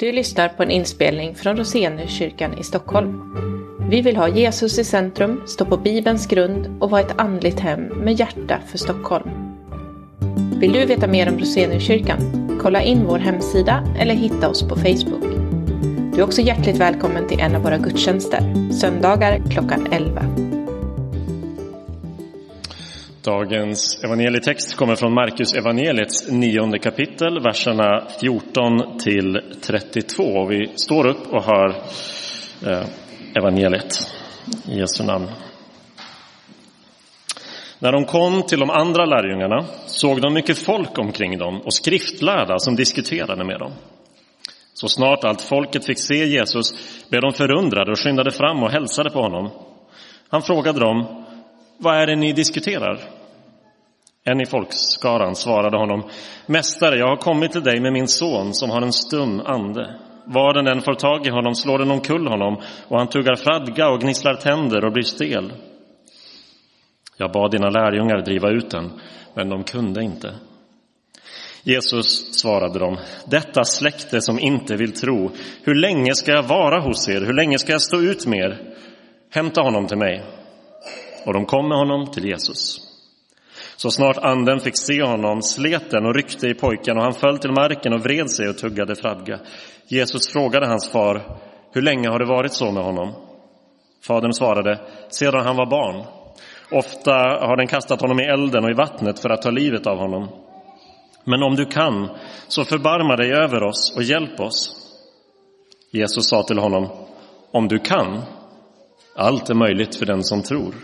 Du lyssnar på en inspelning från Roseniuskyrkan i Stockholm. Vi vill ha Jesus i centrum, stå på Bibelns grund och vara ett andligt hem med hjärta för Stockholm. Vill du veta mer om Roseniuskyrkan? Kolla in vår hemsida eller hitta oss på Facebook. Du är också hjärtligt välkommen till en av våra gudstjänster, söndagar klockan 11. Dagens evangelietext kommer från Markus evangeliets nionde kapitel, verserna 14 till 32. Vi står upp och hör eh, evangeliet i Jesu namn. När de kom till de andra lärjungarna såg de mycket folk omkring dem och skriftlärda som diskuterade med dem. Så snart allt folket fick se Jesus blev de förundrade och skyndade fram och hälsade på honom. Han frågade dem, vad är det ni diskuterar? En i folkskaran svarade honom, Mästare, jag har kommit till dig med min son som har en stum ande. Var den än får tag i honom slår den omkull honom och han tuggar fradga och gnisslar tänder och blir stel. Jag bad dina lärjungar driva ut den, men de kunde inte. Jesus svarade dem, detta släkte som inte vill tro, hur länge ska jag vara hos er, hur länge ska jag stå ut med er? Hämta honom till mig. Och de kom med honom till Jesus. Så snart anden fick se honom slet den och ryckte i pojken och han föll till marken och vred sig och tuggade fradga. Jesus frågade hans far, hur länge har det varit så med honom? Fadern svarade, sedan han var barn. Ofta har den kastat honom i elden och i vattnet för att ta livet av honom. Men om du kan, så förbarma dig över oss och hjälp oss. Jesus sa till honom, om du kan, allt är möjligt för den som tror.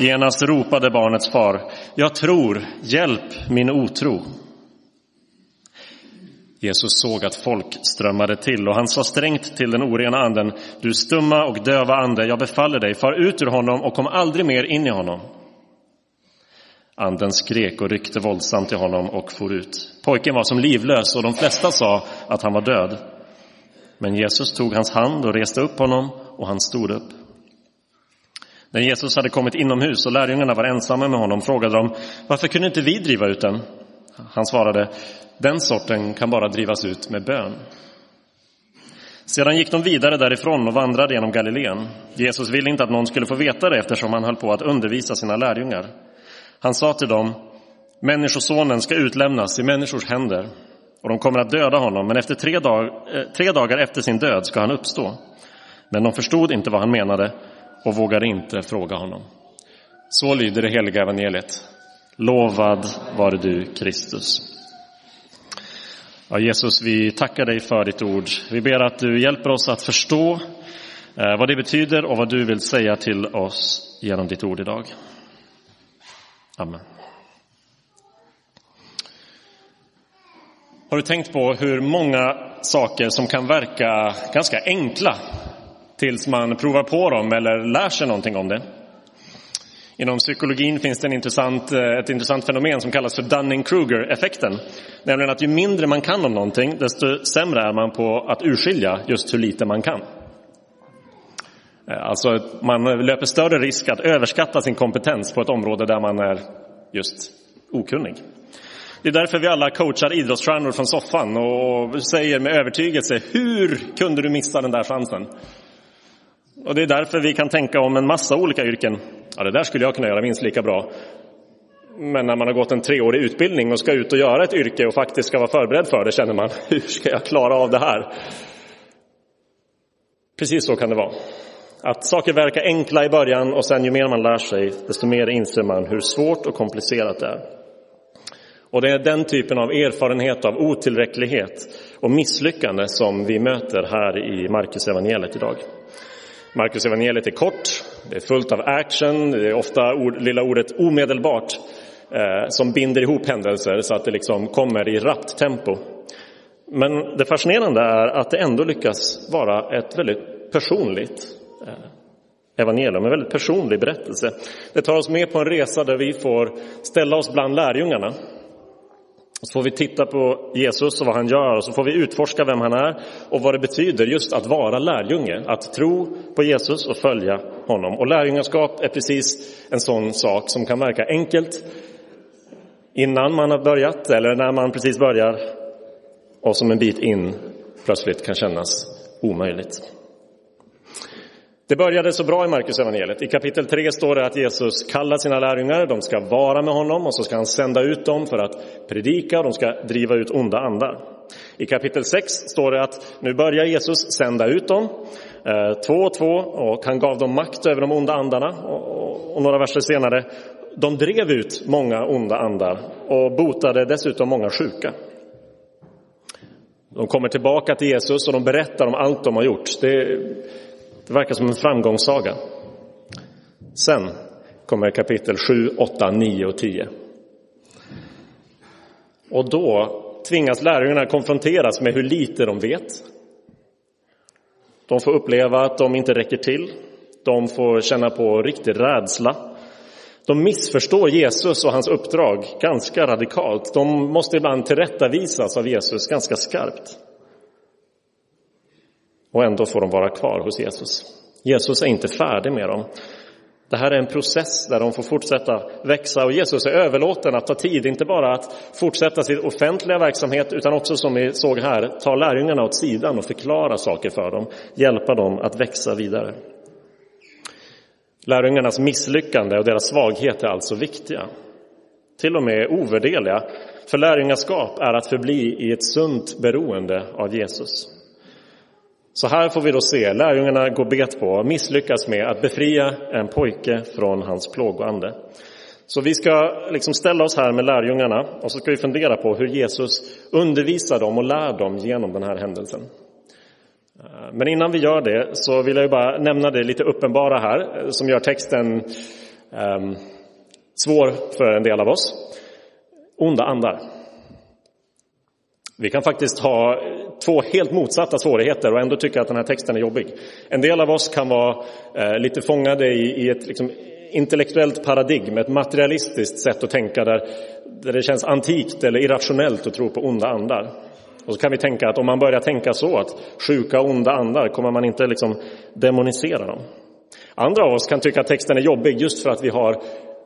Genast ropade barnets far, jag tror, hjälp min otro. Jesus såg att folk strömmade till och han sa strängt till den orena anden, du stumma och döva ande, jag befaller dig, far ut ur honom och kom aldrig mer in i honom. Anden skrek och ryckte våldsamt i honom och for ut. Pojken var som livlös och de flesta sa att han var död. Men Jesus tog hans hand och reste upp honom och han stod upp. När Jesus hade kommit inomhus och lärjungarna var ensamma med honom frågade de varför kunde inte vi driva ut den? Han svarade den sorten kan bara drivas ut med bön. Sedan gick de vidare därifrån och vandrade genom Galileen. Jesus ville inte att någon skulle få veta det eftersom han höll på att undervisa sina lärjungar. Han sa till dem Människosonen ska utlämnas i människors händer och de kommer att döda honom, men efter tre, dag, eh, tre dagar efter sin död ska han uppstå. Men de förstod inte vad han menade och vågade inte fråga honom. Så lyder det heliga evangeliet. Lovad vare du, Kristus. Ja, Jesus, vi tackar dig för ditt ord. Vi ber att du hjälper oss att förstå eh, vad det betyder och vad du vill säga till oss genom ditt ord idag. Amen. Har du tänkt på hur många saker som kan verka ganska enkla tills man provar på dem eller lär sig någonting om det? Inom psykologin finns det en intressant, eh, ett intressant fenomen som kallas för Dunning-Kruger-effekten. Nämligen att ju mindre man kan om någonting, desto sämre är man på att urskilja just hur lite man kan. Eh, alltså, man löper större risk att överskatta sin kompetens på ett område där man är just okunnig. Det är därför vi alla coachar idrottsstjärnor från soffan och säger med övertygelse, hur kunde du missa den där chansen? Och det är därför vi kan tänka om en massa olika yrken. Ja, det där skulle jag kunna göra minst lika bra. Men när man har gått en treårig utbildning och ska ut och göra ett yrke och faktiskt ska vara förberedd för det känner man, hur ska jag klara av det här? Precis så kan det vara. Att saker verkar enkla i början och sen ju mer man lär sig, desto mer inser man hur svårt och komplicerat det är. Och det är den typen av erfarenhet av otillräcklighet och misslyckande som vi möter här i Markus evangeliet idag. Markus evangeliet är kort, det är fullt av action, det är ofta ord, lilla ordet omedelbart eh, som binder ihop händelser så att det liksom kommer i rappt tempo. Men det fascinerande är att det ändå lyckas vara ett väldigt personligt eh, evangelium, en väldigt personlig berättelse. Det tar oss med på en resa där vi får ställa oss bland lärjungarna så får vi titta på Jesus och vad han gör och så får vi utforska vem han är och vad det betyder just att vara lärjunge, att tro på Jesus och följa honom. Och lärjungaskap är precis en sån sak som kan verka enkelt innan man har börjat eller när man precis börjar och som en bit in plötsligt kan kännas omöjligt. Det började så bra i Markus evangeliet. I kapitel 3 står det att Jesus kallar sina lärjungar, de ska vara med honom och så ska han sända ut dem för att predika och de ska driva ut onda andar. I kapitel 6 står det att nu börjar Jesus sända ut dem, eh, två och två, och han gav dem makt över de onda andarna. Och, och några verser senare, de drev ut många onda andar och botade dessutom många sjuka. De kommer tillbaka till Jesus och de berättar om allt de har gjort. Det, det verkar som en framgångssaga. Sen kommer kapitel 7, 8, 9 och 10. Och då tvingas lärjungarna konfronteras med hur lite de vet. De får uppleva att de inte räcker till. De får känna på riktig rädsla. De missförstår Jesus och hans uppdrag ganska radikalt. De måste ibland tillrättavisas av Jesus ganska skarpt. Och ändå får de vara kvar hos Jesus. Jesus är inte färdig med dem. Det här är en process där de får fortsätta växa och Jesus är överlåten att ta tid, inte bara att fortsätta sin offentliga verksamhet utan också som vi såg här, ta lärjungarna åt sidan och förklara saker för dem, hjälpa dem att växa vidare. Lärjungarnas misslyckande och deras svaghet är alltså viktiga, till och med ovärderliga, för lärjungaskap är att förbli i ett sunt beroende av Jesus. Så här får vi då se lärjungarna gå bet på och misslyckas med att befria en pojke från hans plågoande. Så vi ska liksom ställa oss här med lärjungarna och så ska vi fundera på hur Jesus undervisar dem och lär dem genom den här händelsen. Eh, men innan vi gör det så vill jag bara nämna det lite uppenbara här eh, som gör texten um, svår för en del av oss. Onda andar. Vi kan faktiskt ha två helt motsatta svårigheter och ändå tycka att den här texten är jobbig. En del av oss kan vara eh, lite fångade i, ett liksom, intellektuellt paradigm, ett materialistiskt sätt att tänka där, där det känns antikt eller irrationellt att tro på onda andar. Och så kan vi tänka att om man börjar tänka så, att sjuka onda andar, kommer man inte liksom demonisera dem. Andra av oss kan tycka att texten är jobbig just för att vi har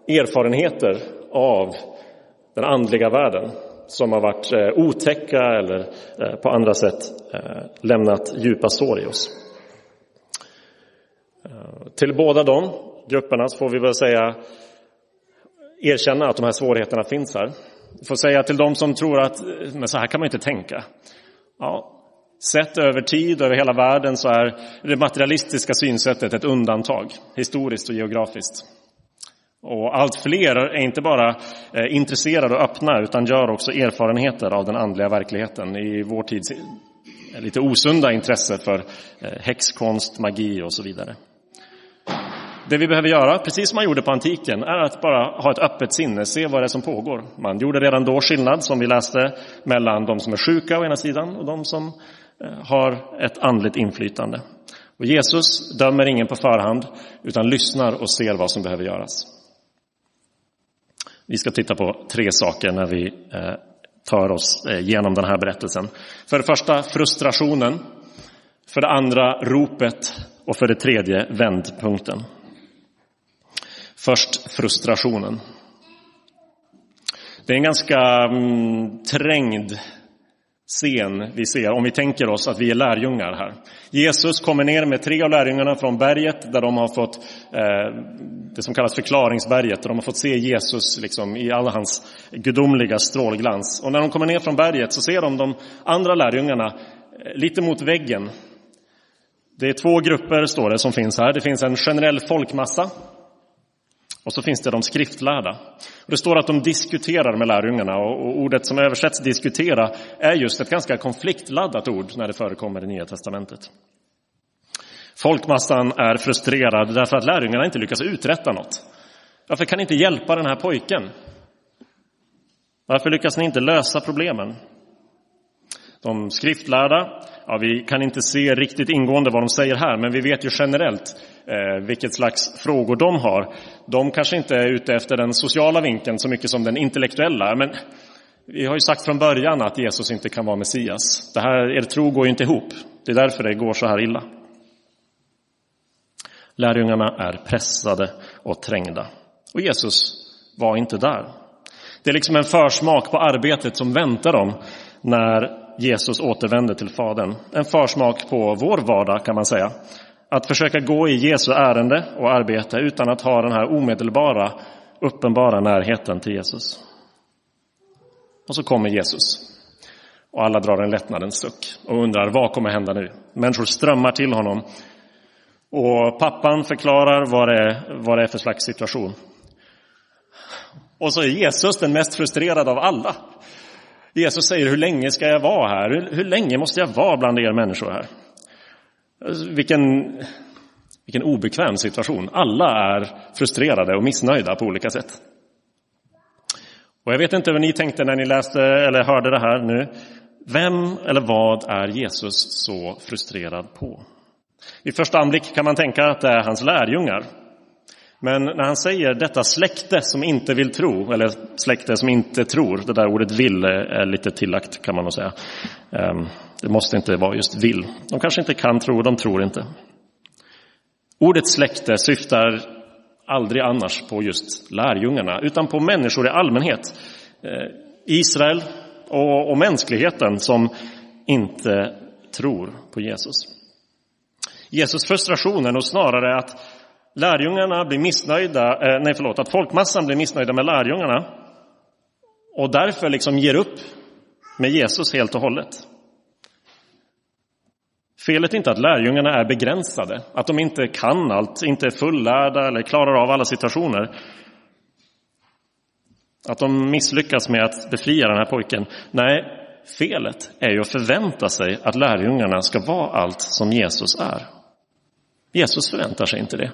erfarenheter av den andliga världen som har varit eh, otäcka eller eh, på andra sätt eh, lämnat djupa sår i oss. Till båda de grupperna får vi väl säga erkänna att de här svårigheterna finns här. Vi får säga till de som tror att men så här kan man inte tänka. Ja, sett över tid, över hela världen, så är det materialistiska synsättet ett undantag, historiskt och geografiskt. Och allt fler är inte bara eh, intresserade och öppna utan gör också erfarenheter av den andliga verkligheten i vår tids eh, lite osunda intresse för eh, häxkonst, magi och så vidare. Det vi behöver göra, precis som man gjorde på antiken, är att bara ha ett öppet sinne, se vad det är som pågår. Man gjorde redan då skillnad, som vi läste, mellan de som är sjuka å ena sidan och de som har ett andligt inflytande. Och Jesus dömer ingen på förhand, utan lyssnar och ser vad som behöver göras. Vi ska titta på tre saker när vi eh, tar oss eh, genom den här berättelsen. För det första frustrationen, för det andra ropet och för det tredje vändpunkten. Först frustrationen. Det är en ganska mm, trängd scen vi ser om vi tänker oss att vi är lärjungar här. Jesus kommer ner med tre av lärjungarna från berget där de har fått eh, det som kallas förklaringsberget där de har fått se Jesus liksom, i all hans gudomliga strålglans. Och när de kommer ner från berget så ser de de andra lärjungarna eh, lite mot väggen. Det är två grupper, står det, som finns här. Det finns en generell folkmassa och så finns det de skriftlärda. Och det står att de diskuterar med lärjungarna och ordet som översätts diskutera är just ett ganska konfliktladdat ord när det förekommer i Nya Testamentet. Folkmassan är frustrerad därför att lärjungarna inte lyckas uträtta något. Varför kan ni inte hjälpa den här pojken? Varför lyckas ni inte lösa problemen? De skriftlärda, ja, vi kan inte se riktigt ingående vad de säger här, men vi vet ju generellt eh, vilket slags frågor de har. De kanske inte är ute efter den sociala vinkeln så mycket som den intellektuella, men vi har ju sagt från början att Jesus inte kan vara Messias. Det här, er tro går ju inte ihop. Det är därför det går så här illa. Lärjungarna är pressade och trängda. Och Jesus var inte där. Det är liksom en försmak på arbetet som väntar dem när Jesus återvänder till Fadern. En försmak på vår vardag kan man säga. Att försöka gå i Jesu ärende och arbete utan att ha den här omedelbara, uppenbara närheten till Jesus. Och så kommer Jesus. Och alla drar en lättnadens suck och undrar vad kommer hända nu? Människor strömmar till honom. Och pappan förklarar vad det, är, vad det är för slags situation. Och så är Jesus den mest frustrerade av alla. Jesus säger, hur länge ska jag vara här? Hur, hur länge måste jag vara bland er människor här? Vilken, vilken obekväm situation. Alla är frustrerade och missnöjda på olika sätt. Och jag vet inte vad ni tänkte när ni läste eller hörde det här nu. Vem eller vad är Jesus så frustrerad på? I första anblick kan man tänka att det är hans lärjungar. Men när han säger detta släkte som inte vill tro, eller släkte som inte tror, det där ordet vill är lite tillagt kan man nog säga. Ehm, det måste inte vara just vill. De kanske inte kan tro, de tror inte. Ordet släkte syftar aldrig annars på just lärjungarna, utan på människor i allmänhet. Ehm, Israel och, och mänskligheten som inte tror på Jesus. Jesus frustration är nog snarare att lärjungarna blir missnöjda, eh, nej förlåt, att folkmassan blir missnöjda med lärjungarna och därför liksom ger upp med Jesus helt och hållet. Felet är inte att lärjungarna är begränsade, att de inte kan allt, inte är fullärda eller klarar av alla situationer. Att de misslyckas med att befria den här pojken. Nej, felet är ju att förvänta sig att lärjungarna ska vara allt som Jesus är. Jesus förväntar sig inte det.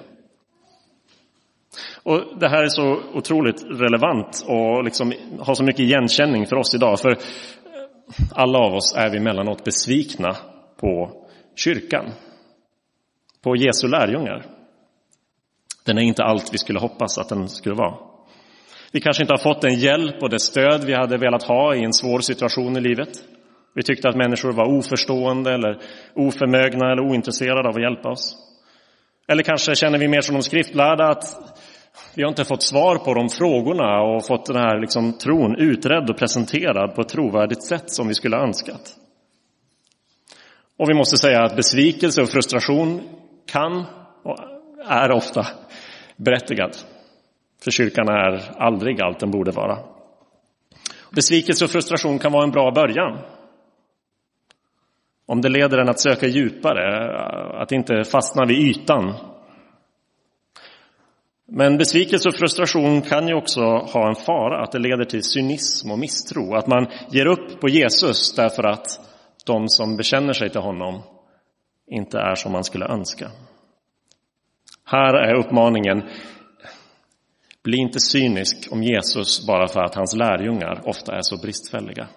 Och Det här är så otroligt relevant och liksom har så mycket igenkänning för oss idag. För alla av oss är vi emellanåt besvikna på kyrkan, på Jesu lärjungar. Den är inte allt vi skulle hoppas att den skulle vara. Vi kanske inte har fått den hjälp och det stöd vi hade velat ha i en svår situation i livet. Vi tyckte att människor var oförstående eller oförmögna eller ointresserade av att hjälpa oss. Eller kanske känner vi mer som de skriftlärda att vi har inte fått svar på de frågorna och fått den här liksom, tron utredd och presenterad på ett trovärdigt sätt som vi skulle önskat. Och vi måste säga att besvikelse och frustration kan och är ofta berättigad. För kyrkan är aldrig allt den borde vara. Besvikelse och frustration kan vara en bra början. Om det leder en att söka djupare, att inte fastna vid ytan men besvikelse och frustration kan ju också ha en fara, att det leder till cynism och misstro. Att man ger upp på Jesus därför att de som bekänner sig till honom inte är som man skulle önska. Här är uppmaningen, bli inte cynisk om Jesus bara för att hans lärjungar ofta är så bristfälliga.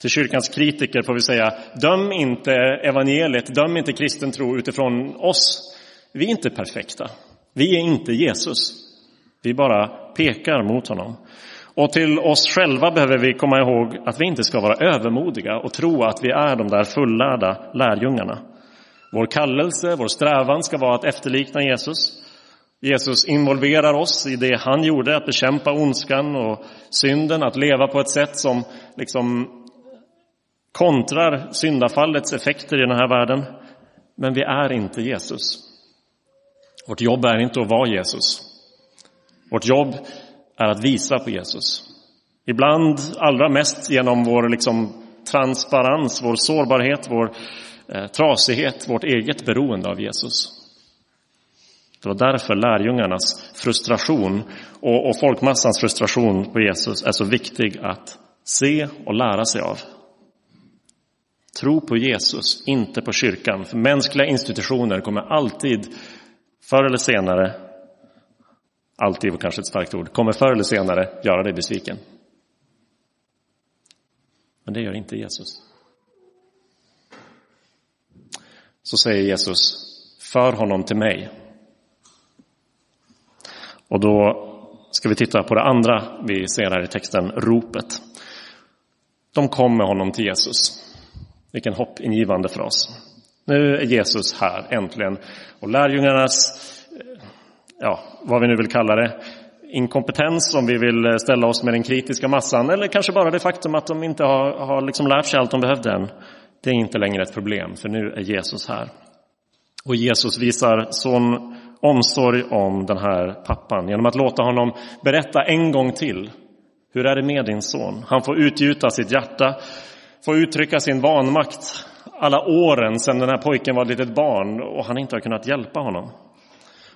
Till kyrkans kritiker får vi säga, döm inte evangeliet, döm inte kristen tro utifrån oss vi är inte perfekta. Vi är inte Jesus. Vi bara pekar mot honom. Och till oss själva behöver vi komma ihåg att vi inte ska vara övermodiga och tro att vi är de där fullärda lärjungarna. Vår kallelse, vår strävan ska vara att efterlikna Jesus. Jesus involverar oss i det han gjorde, att bekämpa ondskan och synden, att leva på ett sätt som liksom kontrar syndafallets effekter i den här världen. Men vi är inte Jesus. Vårt jobb är inte att vara Jesus. Vårt jobb är att visa på Jesus. Ibland allra mest genom vår liksom, transparens, vår sårbarhet, vår eh, trasighet, vårt eget beroende av Jesus. Det var därför lärjungarnas frustration och, och folkmassans frustration på Jesus är så viktig att se och lära sig av. Tro på Jesus, inte på kyrkan. För mänskliga institutioner kommer alltid förr eller senare, alltid var kanske ett starkt ord, kommer förr eller senare göra dig besviken. Men det gör inte Jesus. Så säger Jesus, för honom till mig. Och då ska vi titta på det andra vi ser här i texten, ropet. De kom med honom till Jesus. Vilken hoppingivande fras. Nu är Jesus här äntligen och lärjungarnas, eh, ja, vad vi nu vill kalla det, inkompetens om vi vill eh, ställa oss med den kritiska massan eller kanske bara det faktum att de inte har, har liksom lärt sig allt de behövde än. Det är inte längre ett problem, för nu är Jesus här. Och Jesus visar sån omsorg om den här pappan genom att låta honom berätta en gång till. Hur är det med din son? Han får utgjuta sitt hjärta, får uttrycka sin vanmakt alla åren sedan den här pojken var ett litet barn och han inte har kunnat hjälpa honom.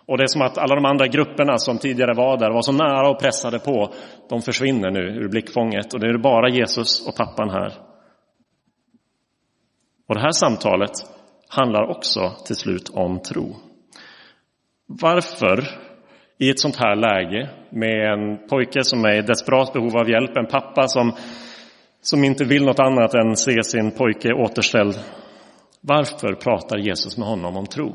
Och det är som att alla de andra grupperna som tidigare var där var så nära och pressade på, de försvinner nu ur blickfånget och det är bara Jesus och pappan här. Och det här samtalet handlar också till slut om tro. Varför i ett sånt här läge med en pojke som är i desperat behov av hjälp, en pappa som, som inte vill något annat än se sin pojke återställd. Varför pratar Jesus med honom om tro?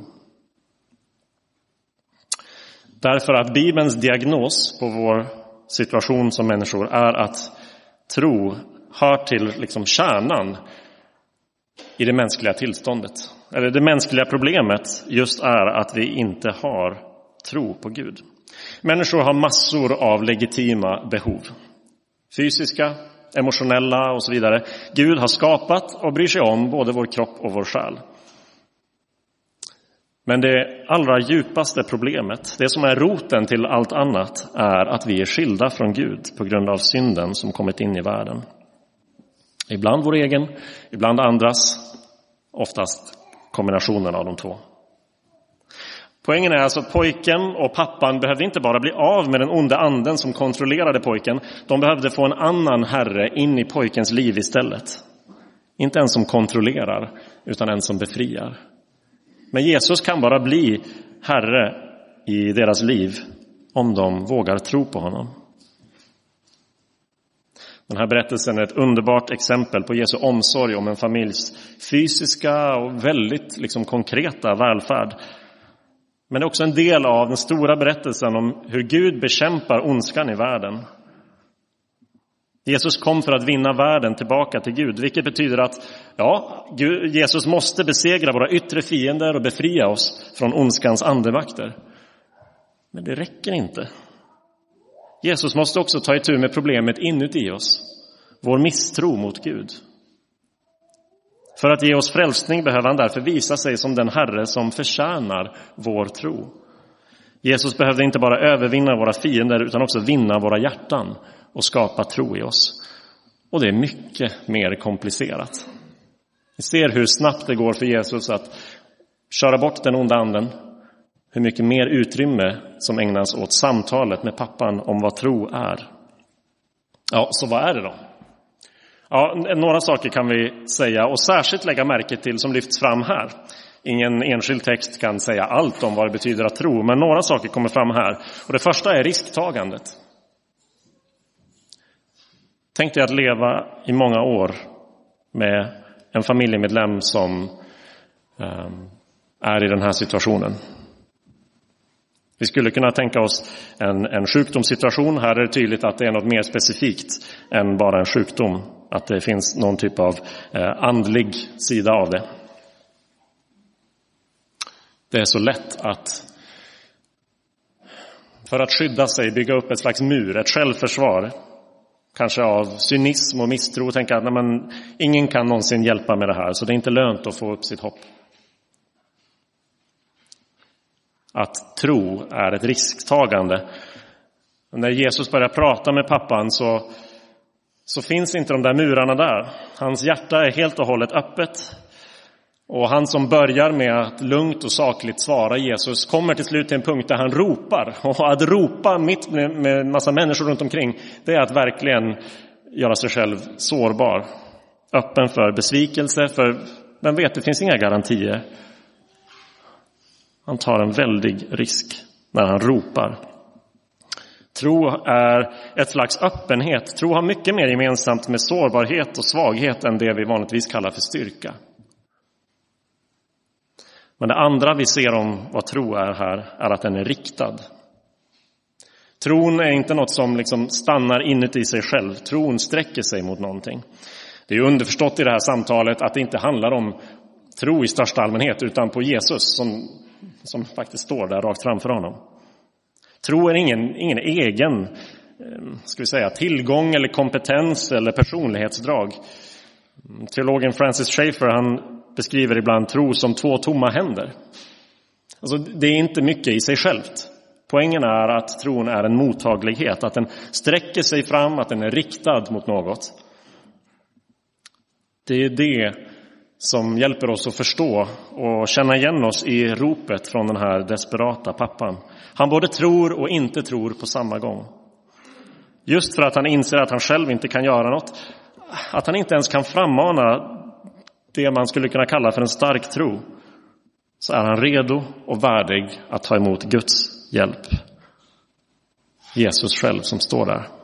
Därför att Bibelns diagnos på vår situation som människor är att tro hör till liksom kärnan i det mänskliga tillståndet. Eller det mänskliga problemet just är att vi inte har tro på Gud. Människor har massor av legitima behov. Fysiska, emotionella och så vidare. Gud har skapat och bryr sig om både vår kropp och vår själ. Men det allra djupaste problemet, det som är roten till allt annat, är att vi är skilda från Gud på grund av synden som kommit in i världen. Ibland vår egen, ibland andras, oftast kombinationen av de två. Poängen är alltså att pojken och pappan behövde inte bara bli av med den onda anden som kontrollerade pojken. De behövde få en annan herre in i pojkens liv istället. Inte en som kontrollerar, utan en som befriar. Men Jesus kan bara bli herre i deras liv om de vågar tro på honom. Den här berättelsen är ett underbart exempel på Jesu omsorg om en familjs fysiska och väldigt liksom konkreta välfärd. Men det är också en del av den stora berättelsen om hur Gud bekämpar ondskan i världen. Jesus kom för att vinna världen tillbaka till Gud, vilket betyder att ja, Jesus måste besegra våra yttre fiender och befria oss från ondskans andevakter. Men det räcker inte. Jesus måste också ta itu med problemet inuti oss, vår misstro mot Gud. För att ge oss frälsning behöver han därför visa sig som den Herre som förtjänar vår tro. Jesus behövde inte bara övervinna våra fiender utan också vinna våra hjärtan och skapa tro i oss. Och det är mycket mer komplicerat. Vi ser hur snabbt det går för Jesus att köra bort den onda anden, hur mycket mer utrymme som ägnas åt samtalet med pappan om vad tro är. Ja, så vad är det då? Ja, några saker kan vi säga och särskilt lägga märke till som lyfts fram här. Ingen enskild text kan säga allt om vad det betyder att tro, men några saker kommer fram här. Och det första är risktagandet. Tänk dig att leva i många år med en familjemedlem som ehm, är i den här situationen. Vi skulle kunna tänka oss en, en sjukdomssituation. Här är det tydligt att det är något mer specifikt än bara en sjukdom. Att det finns någon typ av eh, andlig sida av det. Det är så lätt att för att skydda sig bygga upp ett slags mur, ett självförsvar. Kanske av cynism och misstro, tänka att nej, men, ingen kan någonsin hjälpa med det här, så det är inte lönt att få upp sitt hopp. Att tro är ett risktagande. när Jesus börjar prata med pappan så, så finns inte de där murarna där. Hans hjärta är helt och hållet öppet. Och han som börjar med att lugnt och sakligt svara Jesus kommer till slut till en punkt där han ropar. Och att ropa mitt med en massa människor runt omkring, det är att verkligen göra sig själv sårbar. Öppen för besvikelse, för vem vet, det finns inga garantier. Han tar en väldig risk när han ropar. Tro är ett slags öppenhet. Tro har mycket mer gemensamt med sårbarhet och svaghet än det vi vanligtvis kallar för styrka. Men det andra vi ser om vad tro är här är att den är riktad. Tron är inte något som liksom stannar inuti sig själv. Tron sträcker sig mot någonting. Det är underförstått i det här samtalet att det inte handlar om tro i största allmänhet utan på Jesus som, som faktiskt står där rakt framför honom. Tro är ingen, ingen egen ehm, ska vi säga, tillgång eller kompetens eller personlighetsdrag. Teologen Francis Schaeffer han beskriver ibland tro som två tomma händer. Alltså, det är inte mycket i sig självt. Poängen är att tron är en mottaglighet, att den sträcker sig fram, att den är riktad mot något. Det är det som hjälper oss att förstå och känna igen oss i ropet från den här desperata pappan. Han både tror och inte tror på samma gång. Just för att han inser att han själv inte kan göra något, att han inte ens kan frammana det man skulle kunna kalla för en stark tro, så är han redo och värdig att ta emot Guds hjälp. Jesus själv som står där.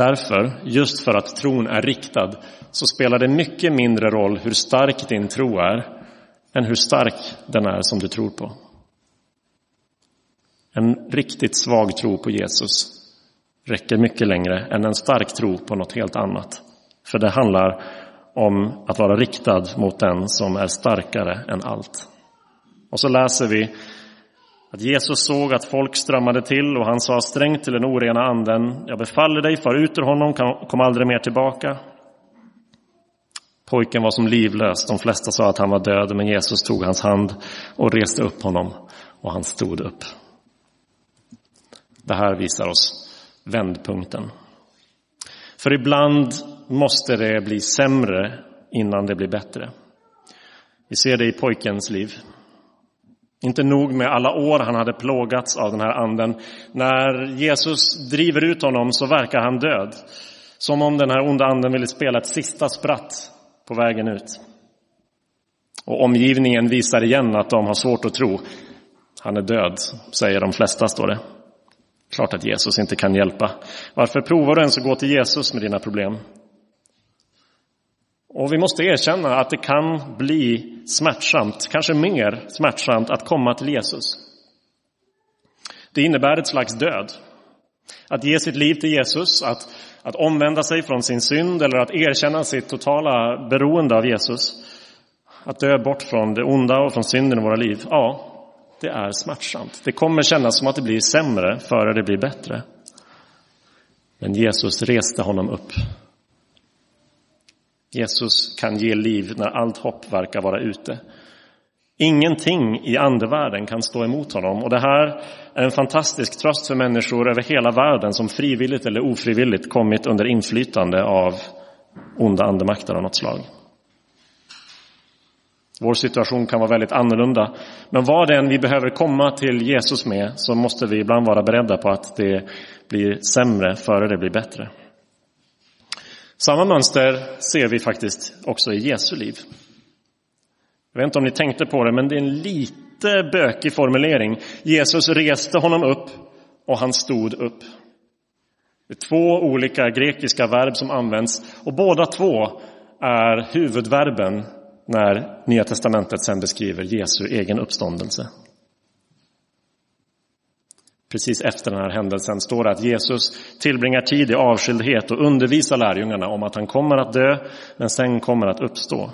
Därför, just för att tron är riktad, så spelar det mycket mindre roll hur stark din tro är än hur stark den är som du tror på. En riktigt svag tro på Jesus räcker mycket längre än en stark tro på något helt annat. För det handlar om att vara riktad mot den som är starkare än allt. Och så läser vi att Jesus såg att folk strömmade till och han sa strängt till den orena anden, jag befaller dig, far ut ur honom, kom aldrig mer tillbaka. Pojken var som livlös, de flesta sa att han var död, men Jesus tog hans hand och reste upp honom och han stod upp. Det här visar oss vändpunkten. För ibland måste det bli sämre innan det blir bättre. Vi ser det i pojkens liv. Inte nog med alla år han hade plågats av den här anden. När Jesus driver ut honom så verkar han död. Som om den här onda anden ville spela ett sista spratt på vägen ut. Och omgivningen visar igen att de har svårt att tro. Han är död, säger de flesta, står det. Klart att Jesus inte kan hjälpa. Varför provar du ens att gå till Jesus med dina problem? Och vi måste erkänna att det kan bli smärtsamt, kanske mer smärtsamt, att komma till Jesus. Det innebär ett slags död. Att ge sitt liv till Jesus, att, att omvända sig från sin synd eller att erkänna sitt totala beroende av Jesus. Att dö bort från det onda och från synden i våra liv. Ja, det är smärtsamt. Det kommer kännas som att det blir sämre före det blir bättre. Men Jesus reste honom upp Jesus kan ge liv när allt hopp verkar vara ute. Ingenting i andevärlden kan stå emot honom och det här är en fantastisk tröst för människor över hela världen som frivilligt eller ofrivilligt kommit under inflytande av onda andemakter av något slag. Vår situation kan vara väldigt annorlunda, men vad det än vi behöver komma till Jesus med så måste vi ibland vara beredda på att det blir sämre före det blir bättre. Samma mönster ser vi faktiskt också i Jesu liv. Jag vet inte om ni tänkte på det, men det är en lite bökig formulering. Jesus reste honom upp och han stod upp. Det är två olika grekiska verb som används och båda två är huvudverben när Nya testamentet sen beskriver Jesu egen uppståndelse. Precis efter den här händelsen står det att Jesus tillbringar tid i avskildhet och undervisar lärjungarna om att han kommer att dö, men sen kommer att uppstå.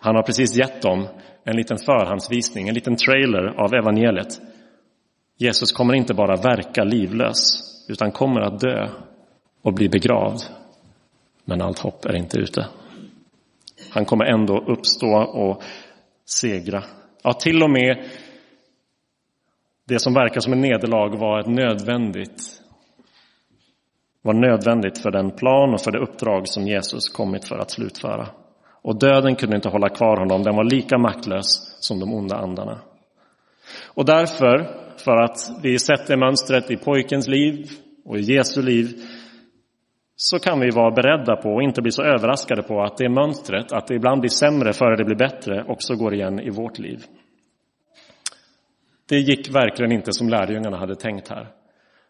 Han har precis gett dem en liten förhandsvisning, en liten trailer av evangeliet. Jesus kommer inte bara verka livlös, utan kommer att dö och bli begravd. Men allt hopp är inte ute. Han kommer ändå uppstå och segra. Ja, till och med det som verkar som ett nederlag var ett nödvändigt var nödvändigt för den plan och för det uppdrag som Jesus kommit för att slutföra. Och döden kunde inte hålla kvar honom, den var lika maktlös som de onda andarna. Och därför, för att vi sett det mönstret i pojkens liv och i Jesu liv, så kan vi vara beredda på och inte bli så överraskade på att det mönstret, att det ibland blir sämre före det blir bättre, också går igen i vårt liv. Det gick verkligen inte som lärjungarna hade tänkt här.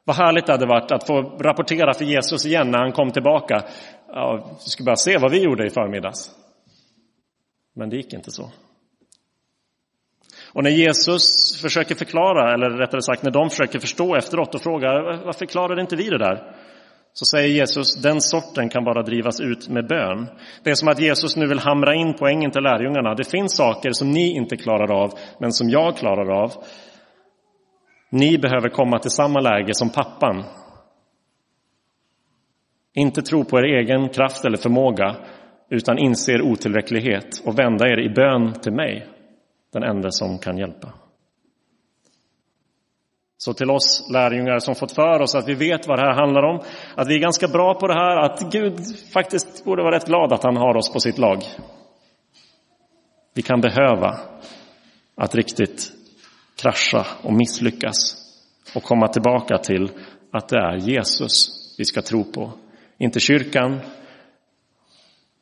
Vad härligt det hade varit att få rapportera för Jesus igen när han kom tillbaka. Ja, vi skulle bara se vad vi gjorde i förmiddags. Men det gick inte så. Och när Jesus försöker förklara, eller rättare sagt när de försöker förstå efteråt och frågar varför klarade inte vi det där? så säger Jesus den sorten kan bara drivas ut med bön. Det är som att Jesus nu vill hamra in poängen till lärjungarna. Det finns saker som ni inte klarar av, men som jag klarar av. Ni behöver komma till samma läge som pappan. Inte tro på er egen kraft eller förmåga, utan inse er otillräcklighet och vända er i bön till mig, den enda som kan hjälpa. Så till oss lärjungar som fått för oss att vi vet vad det här handlar om, att vi är ganska bra på det här, att Gud faktiskt borde vara rätt glad att han har oss på sitt lag. Vi kan behöva att riktigt krascha och misslyckas och komma tillbaka till att det är Jesus vi ska tro på. Inte kyrkan,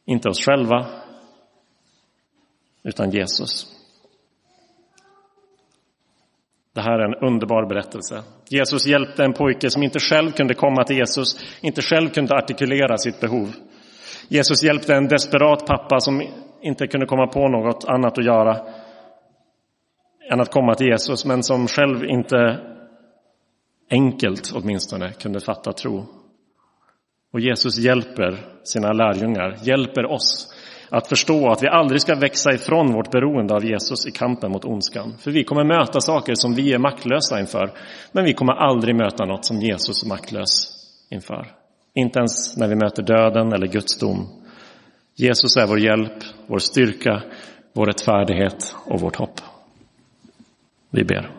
inte oss själva, utan Jesus. Det här är en underbar berättelse. Jesus hjälpte en pojke som inte själv kunde komma till Jesus, inte själv kunde artikulera sitt behov. Jesus hjälpte en desperat pappa som inte kunde komma på något annat att göra än att komma till Jesus, men som själv inte enkelt åtminstone kunde fatta tro. Och Jesus hjälper sina lärjungar, hjälper oss att förstå att vi aldrig ska växa ifrån vårt beroende av Jesus i kampen mot ondskan. För vi kommer möta saker som vi är maktlösa inför, men vi kommer aldrig möta något som Jesus är maktlös inför. Inte ens när vi möter döden eller Guds dom. Jesus är vår hjälp, vår styrka, vår rättfärdighet och vårt hopp. Vi ber.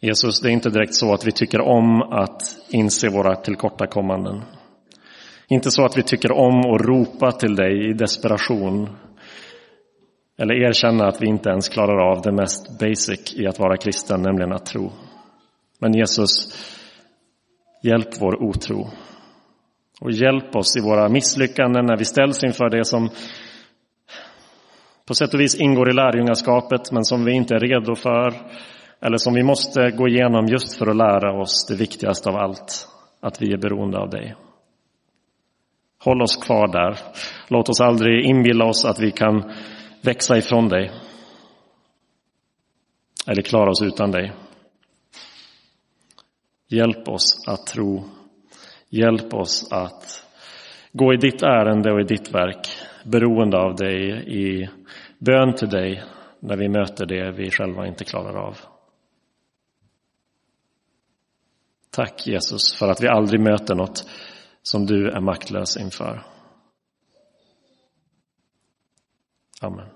Jesus, det är inte direkt så att vi tycker om att inse våra tillkortakommanden. Inte så att vi tycker om att ropa till dig i desperation eller erkänna att vi inte ens klarar av det mest basic i att vara kristen, nämligen att tro. Men Jesus, hjälp vår otro. Och hjälp oss i våra misslyckanden när vi ställs inför det som på sätt och vis ingår i lärjungaskapet men som vi inte är redo för eller som vi måste gå igenom just för att lära oss det viktigaste av allt, att vi är beroende av dig. Håll oss kvar där. Låt oss aldrig inbilla oss att vi kan växa ifrån dig eller klara oss utan dig. Hjälp oss att tro. Hjälp oss att gå i ditt ärende och i ditt verk, beroende av dig, i bön till dig när vi möter det vi själva inte klarar av. Tack Jesus för att vi aldrig möter något som du är maktlös inför. Amen.